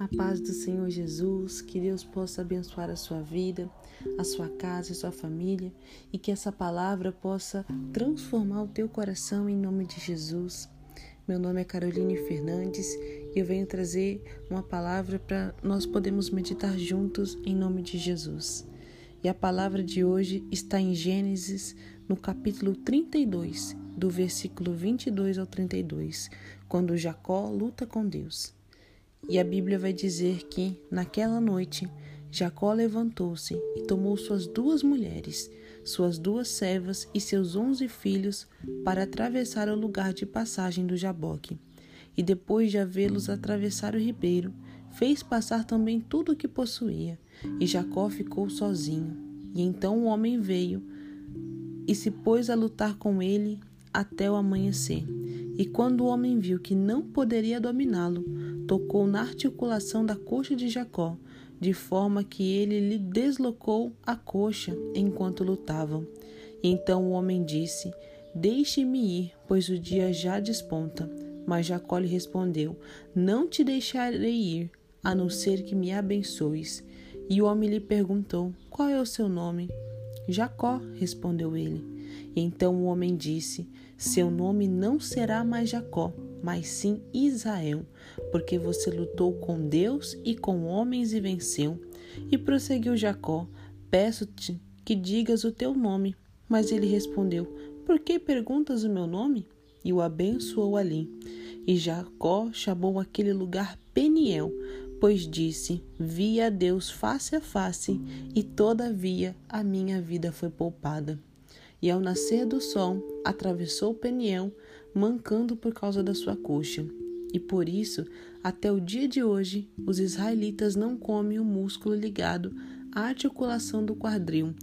A paz do Senhor Jesus, que Deus possa abençoar a sua vida, a sua casa e sua família e que essa palavra possa transformar o teu coração em nome de Jesus. Meu nome é Caroline Fernandes e eu venho trazer uma palavra para nós podermos meditar juntos em nome de Jesus. E a palavra de hoje está em Gênesis, no capítulo 32, do versículo 22 ao 32, quando Jacó luta com Deus. E a Bíblia vai dizer que, naquela noite, Jacó levantou-se e tomou suas duas mulheres, suas duas servas e seus onze filhos para atravessar o lugar de passagem do Jaboque. E depois de havê-los atravessar o ribeiro, fez passar também tudo o que possuía, e Jacó ficou sozinho. E então o homem veio e se pôs a lutar com ele até o amanhecer. E quando o homem viu que não poderia dominá-lo, tocou na articulação da coxa de Jacó, de forma que ele lhe deslocou a coxa enquanto lutavam. Então o homem disse: Deixe-me ir, pois o dia já desponta. Mas Jacó lhe respondeu: Não te deixarei ir, a não ser que me abençoes. E o homem lhe perguntou: Qual é o seu nome? Jacó, respondeu ele. Então o homem disse: Seu nome não será mais Jacó, mas sim Israel, porque você lutou com Deus e com homens e venceu. E prosseguiu Jacó: Peço-te que digas o teu nome. Mas ele respondeu: Por que perguntas o meu nome? E o abençoou ali. E Jacó chamou aquele lugar Peniel, pois disse: Vi a Deus face a face, e todavia a minha vida foi poupada. E ao nascer do sol, atravessou Peniel, mancando por causa da sua coxa. E por isso, até o dia de hoje, os israelitas não comem o músculo ligado à articulação do quadril,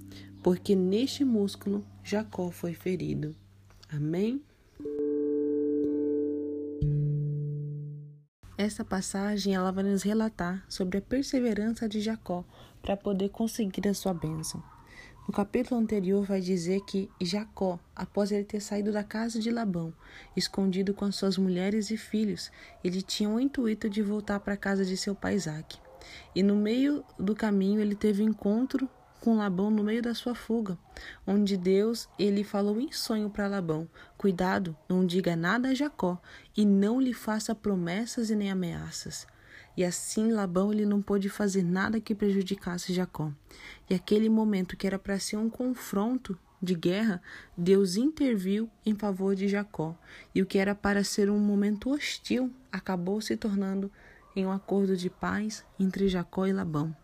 porque neste músculo Jacó foi ferido. Amém? Esta passagem ela vai nos relatar sobre a perseverança de Jacó para poder conseguir a sua bênção. No capítulo anterior vai dizer que Jacó, após ele ter saído da casa de Labão, escondido com as suas mulheres e filhos, ele tinha o intuito de voltar para a casa de seu pai Isaac. E no meio do caminho ele teve um encontro com Labão no meio da sua fuga, onde Deus ele falou em sonho para Labão: Cuidado, não diga nada a Jacó e não lhe faça promessas e nem ameaças. E assim Labão ele não pôde fazer nada que prejudicasse Jacó. E aquele momento que era para ser um confronto de guerra, Deus interviu em favor de Jacó. E o que era para ser um momento hostil acabou se tornando em um acordo de paz entre Jacó e Labão.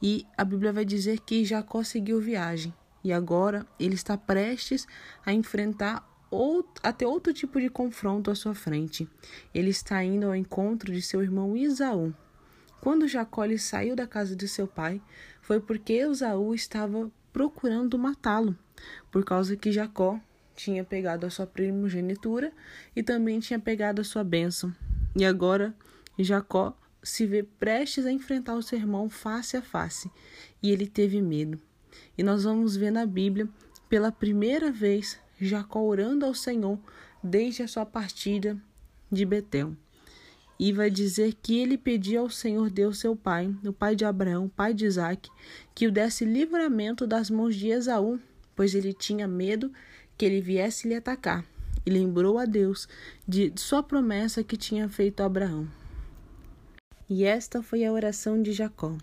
E a Bíblia vai dizer que Jacó seguiu viagem e agora ele está prestes a enfrentar outro, até outro tipo de confronto à sua frente. Ele está indo ao encontro de seu irmão Isaú. Quando Jacó lhe saiu da casa de seu pai, foi porque Esaú estava procurando matá-lo, por causa que Jacó tinha pegado a sua primogenitura e também tinha pegado a sua bênção. E agora Jacó se vê prestes a enfrentar o seu irmão face a face, e ele teve medo. E nós vamos ver na Bíblia, pela primeira vez, Jacó orando ao Senhor desde a sua partida de Betel. E vai dizer que ele pedia ao Senhor Deus, seu pai, o pai de Abraão, pai de Isaac, que o desse livramento das mãos de Esaú, pois ele tinha medo que ele viesse lhe atacar. E lembrou a Deus de sua promessa que tinha feito a Abraão. E esta foi a oração de Jacó: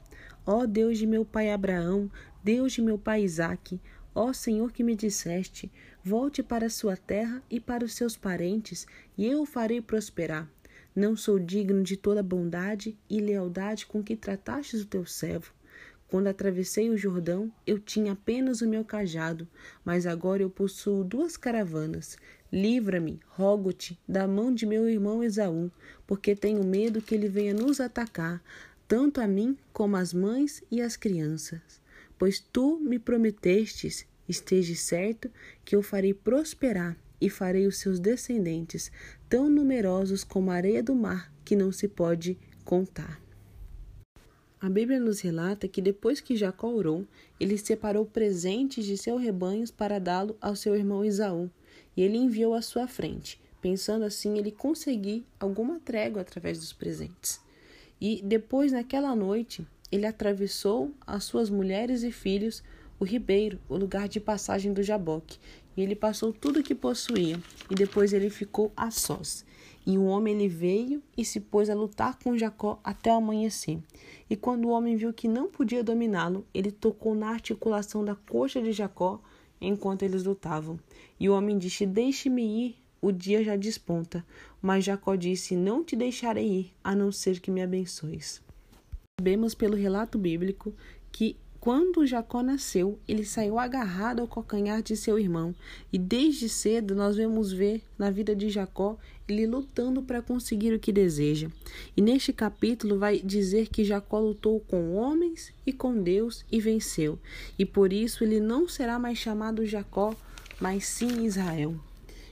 Ó Deus de meu pai Abraão, Deus de meu pai Isaque, Ó Senhor que me disseste: Volte para sua terra e para os seus parentes, e eu o farei prosperar. Não sou digno de toda a bondade e lealdade com que tratastes o teu servo. Quando atravessei o Jordão, eu tinha apenas o meu cajado, mas agora eu possuo duas caravanas. Livra-me, rogo-te, da mão de meu irmão Esaú, porque tenho medo que ele venha nos atacar, tanto a mim como as mães e as crianças pois tu me prometestes, esteja certo, que eu farei prosperar e farei os seus descendentes tão numerosos como a areia do mar, que não se pode contar. A Bíblia nos relata que depois que Jacó orou, ele separou presentes de seus rebanhos para dá-lo ao seu irmão Isaú, e ele enviou à sua frente, pensando assim ele conseguir alguma trégua através dos presentes. E depois, naquela noite, ele atravessou as suas mulheres e filhos o ribeiro, o lugar de passagem do Jaboque. E ele passou tudo o que possuía, e depois ele ficou a sós. E o homem ele veio e se pôs a lutar com Jacó até o amanhecer. E quando o homem viu que não podia dominá-lo, ele tocou na articulação da coxa de Jacó enquanto eles lutavam. E o homem disse: Deixe-me ir, o dia já desponta. Mas Jacó disse: Não te deixarei ir, a não ser que me abençoes. Sabemos pelo relato bíblico que quando Jacó nasceu, ele saiu agarrado ao calcanhar de seu irmão, e desde cedo nós vemos ver na vida de Jacó ele lutando para conseguir o que deseja. E neste capítulo vai dizer que Jacó lutou com homens e com Deus e venceu, e por isso ele não será mais chamado Jacó, mas sim Israel.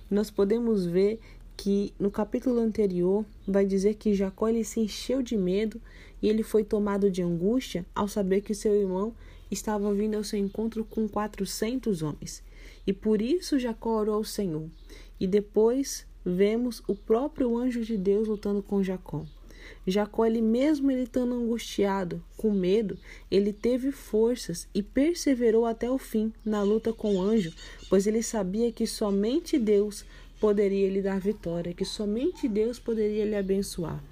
nós podemos ver que no capítulo anterior vai dizer que Jacó ele se encheu de medo e ele foi tomado de angústia ao saber que seu irmão estava vindo ao seu encontro com quatrocentos homens. E por isso Jacó orou ao Senhor. E depois vemos o próprio anjo de Deus lutando com Jacó. Jacó, ele mesmo ele estando angustiado, com medo, ele teve forças e perseverou até o fim na luta com o anjo, pois ele sabia que somente Deus poderia lhe dar vitória, que somente Deus poderia lhe abençoar.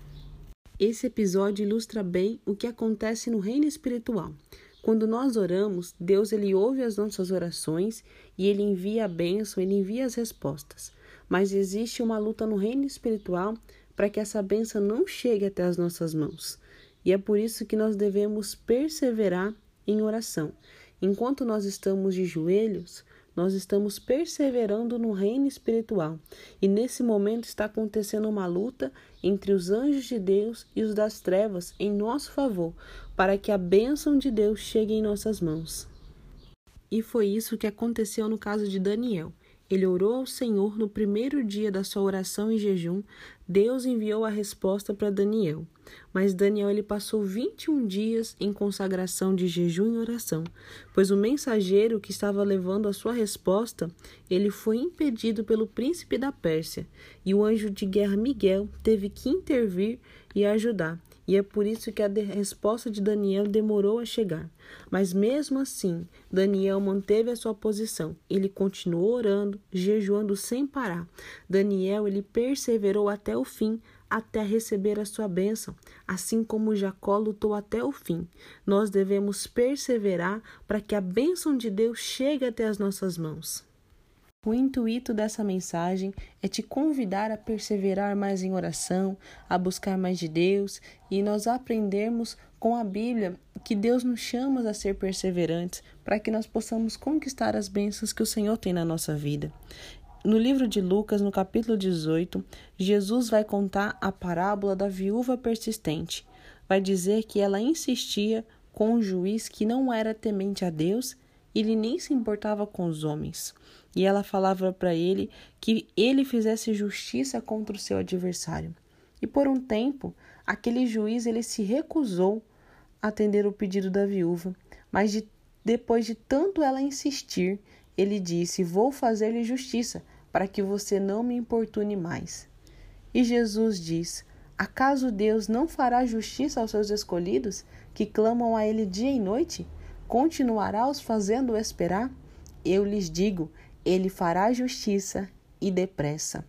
Esse episódio ilustra bem o que acontece no reino espiritual. Quando nós oramos, Deus ele ouve as nossas orações e ele envia a bênção, ele envia as respostas. Mas existe uma luta no reino espiritual para que essa bênção não chegue até as nossas mãos. E é por isso que nós devemos perseverar em oração. Enquanto nós estamos de joelhos, nós estamos perseverando no reino espiritual. E nesse momento está acontecendo uma luta entre os anjos de Deus e os das trevas em nosso favor, para que a bênção de Deus chegue em nossas mãos. E foi isso que aconteceu no caso de Daniel. Ele orou ao Senhor no primeiro dia da sua oração e jejum. Deus enviou a resposta para Daniel. Mas Daniel ele passou 21 dias em consagração de jejum e oração, pois o mensageiro que estava levando a sua resposta, ele foi impedido pelo príncipe da Pérsia, e o anjo de guerra Miguel teve que intervir e ajudar. E é por isso que a resposta de Daniel demorou a chegar. Mas mesmo assim, Daniel manteve a sua posição. Ele continuou orando, jejuando sem parar. Daniel ele perseverou até o fim, até receber a sua bênção, assim como Jacó lutou até o fim. Nós devemos perseverar para que a bênção de Deus chegue até as nossas mãos. O intuito dessa mensagem é te convidar a perseverar mais em oração, a buscar mais de Deus e nós aprendermos com a Bíblia que Deus nos chama a ser perseverantes para que nós possamos conquistar as bênçãos que o Senhor tem na nossa vida. No livro de Lucas, no capítulo 18, Jesus vai contar a parábola da viúva persistente. Vai dizer que ela insistia com um juiz que não era temente a Deus e ele nem se importava com os homens. E ela falava para ele que ele fizesse justiça contra o seu adversário. E por um tempo, aquele juiz ele se recusou a atender o pedido da viúva, mas de, depois de tanto ela insistir, ele disse: Vou fazer-lhe justiça, para que você não me importune mais. E Jesus diz: Acaso Deus não fará justiça aos seus escolhidos, que clamam a Ele dia e noite? Continuará os fazendo esperar? Eu lhes digo: Ele fará justiça e depressa.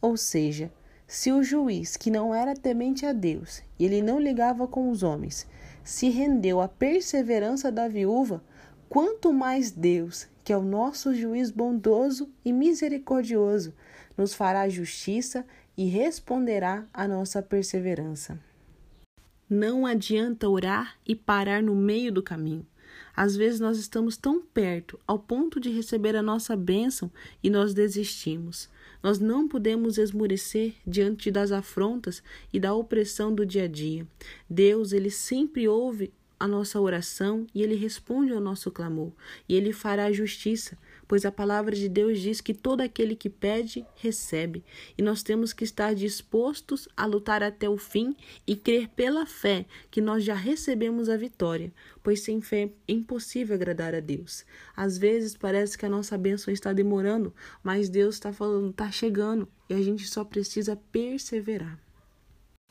Ou seja, se o juiz, que não era temente a Deus e ele não ligava com os homens, se rendeu à perseverança da viúva, quanto mais Deus, que é o nosso juiz bondoso e misericordioso, nos fará justiça e responderá à nossa perseverança. Não adianta orar e parar no meio do caminho. Às vezes nós estamos tão perto, ao ponto de receber a nossa bênção, e nós desistimos. Nós não podemos esmorecer diante das afrontas e da opressão do dia a dia. Deus, ele sempre ouve a nossa oração e ele responde ao nosso clamor, e ele fará justiça, pois a palavra de Deus diz que todo aquele que pede, recebe, e nós temos que estar dispostos a lutar até o fim e crer pela fé que nós já recebemos a vitória, pois sem fé é impossível agradar a Deus. Às vezes parece que a nossa bênção está demorando, mas Deus está falando, está chegando, e a gente só precisa perseverar.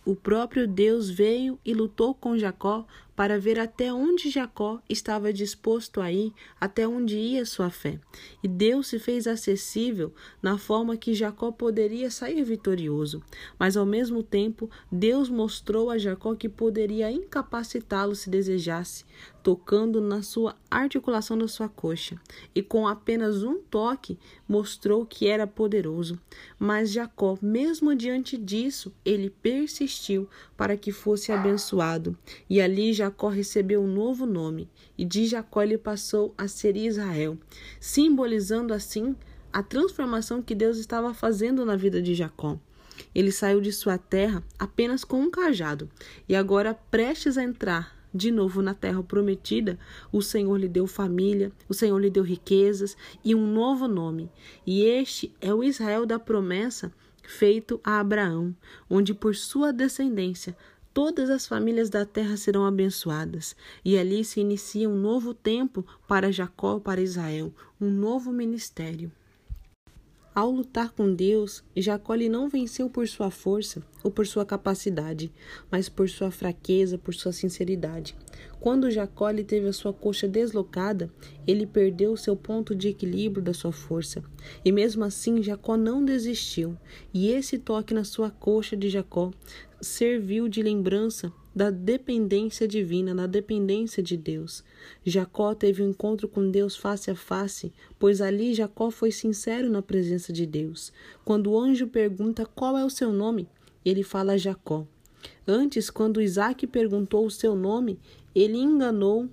O próprio Deus veio e lutou com Jacó para ver até onde Jacó estava disposto a ir, até onde ia sua fé. E Deus se fez acessível na forma que Jacó poderia sair vitorioso. Mas ao mesmo tempo, Deus mostrou a Jacó que poderia incapacitá-lo se desejasse, tocando na sua articulação da sua coxa. E com apenas um toque, mostrou que era poderoso. Mas Jacó, mesmo diante disso, ele persistiu para que fosse abençoado. E ali Jacó Jacó recebeu um novo nome, e de Jacó ele passou a ser Israel, simbolizando assim a transformação que Deus estava fazendo na vida de Jacó. Ele saiu de sua terra apenas com um cajado, e agora, prestes a entrar de novo na terra prometida, o Senhor lhe deu família, o Senhor lhe deu riquezas e um novo nome. E este é o Israel da promessa feito a Abraão, onde por sua descendência todas as famílias da terra serão abençoadas. E ali se inicia um novo tempo para Jacó, para Israel, um novo ministério. Ao lutar com Deus, Jacó não venceu por sua força ou por sua capacidade, mas por sua fraqueza, por sua sinceridade. Quando Jacó teve a sua coxa deslocada, ele perdeu o seu ponto de equilíbrio da sua força. E mesmo assim, Jacó não desistiu. E esse toque na sua coxa de Jacó serviu de lembrança da dependência divina, na dependência de Deus. Jacó teve um encontro com Deus face a face, pois ali Jacó foi sincero na presença de Deus. Quando o anjo pergunta qual é o seu nome, ele fala Jacó. Antes, quando Isaac perguntou o seu nome, ele enganou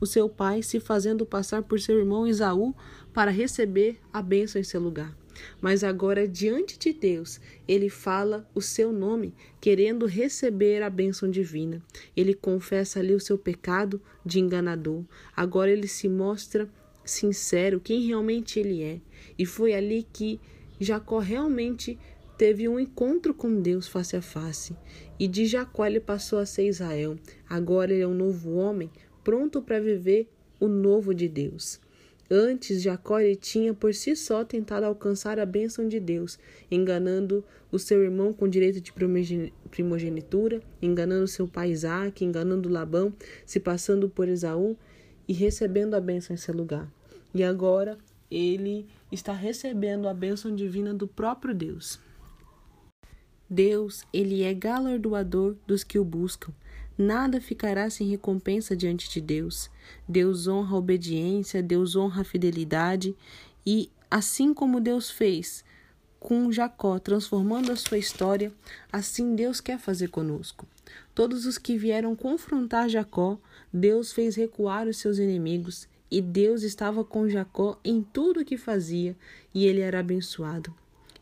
o seu pai, se fazendo passar por seu irmão Isaú para receber a bênção em seu lugar. Mas agora, diante de Deus, ele fala o seu nome, querendo receber a bênção divina. Ele confessa ali o seu pecado de enganador. Agora ele se mostra sincero, quem realmente ele é. E foi ali que Jacó realmente teve um encontro com Deus face a face. E de Jacó ele passou a ser Israel. Agora ele é um novo homem, pronto para viver o novo de Deus. Antes, Jacó tinha por si só tentado alcançar a bênção de Deus, enganando o seu irmão com direito de primogenitura, enganando seu pai Isaac, enganando Labão, se passando por Esaú e recebendo a bênção em seu lugar. E agora ele está recebendo a bênção divina do próprio Deus. Deus, ele é galardoador dos que o buscam. Nada ficará sem recompensa diante de Deus. Deus honra a obediência, Deus honra a fidelidade, e assim como Deus fez com Jacó, transformando a sua história, assim Deus quer fazer conosco. Todos os que vieram confrontar Jacó, Deus fez recuar os seus inimigos, e Deus estava com Jacó em tudo o que fazia, e ele era abençoado.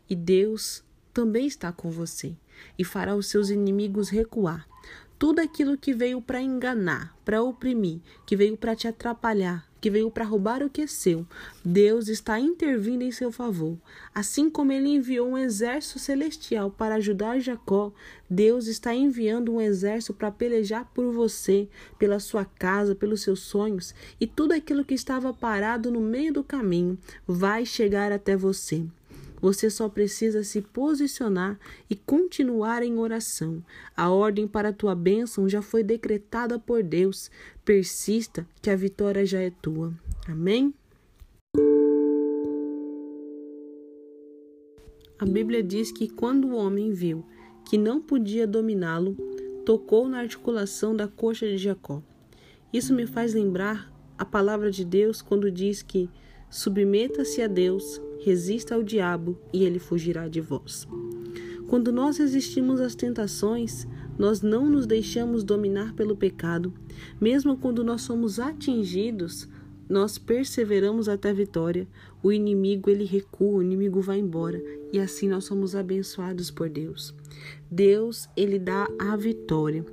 E Deus também está com você e fará os seus inimigos recuar. Tudo aquilo que veio para enganar, para oprimir, que veio para te atrapalhar, que veio para roubar o que é seu, Deus está intervindo em seu favor. Assim como ele enviou um exército celestial para ajudar Jacó, Deus está enviando um exército para pelejar por você, pela sua casa, pelos seus sonhos, e tudo aquilo que estava parado no meio do caminho vai chegar até você. Você só precisa se posicionar e continuar em oração. A ordem para a tua bênção já foi decretada por Deus. Persista, que a vitória já é tua. Amém? A Bíblia diz que quando o homem viu que não podia dominá-lo, tocou na articulação da coxa de Jacó. Isso me faz lembrar a palavra de Deus quando diz que submeta-se a Deus, resista ao diabo e ele fugirá de vós. Quando nós resistimos às tentações, nós não nos deixamos dominar pelo pecado. Mesmo quando nós somos atingidos, nós perseveramos até a vitória. O inimigo ele recua, o inimigo vai embora e assim nós somos abençoados por Deus. Deus ele dá a vitória.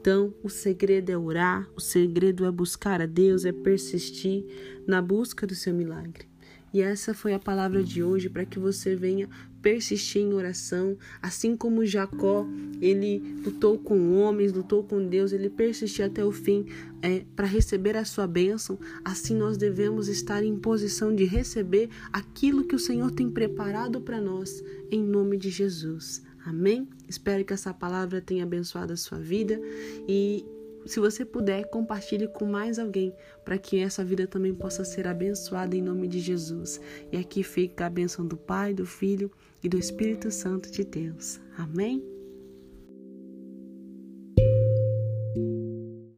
Então, o segredo é orar, o segredo é buscar a Deus, é persistir na busca do seu milagre. E essa foi a palavra de hoje para que você venha persistir em oração, assim como Jacó, ele lutou com homens, lutou com Deus, ele persistiu até o fim é, para receber a sua bênção. Assim nós devemos estar em posição de receber aquilo que o Senhor tem preparado para nós, em nome de Jesus. Amém? Espero que essa palavra tenha abençoado a sua vida e se você puder, compartilhe com mais alguém para que essa vida também possa ser abençoada em nome de Jesus. E aqui fica a bênção do Pai, do Filho e do Espírito Santo de Deus. Amém?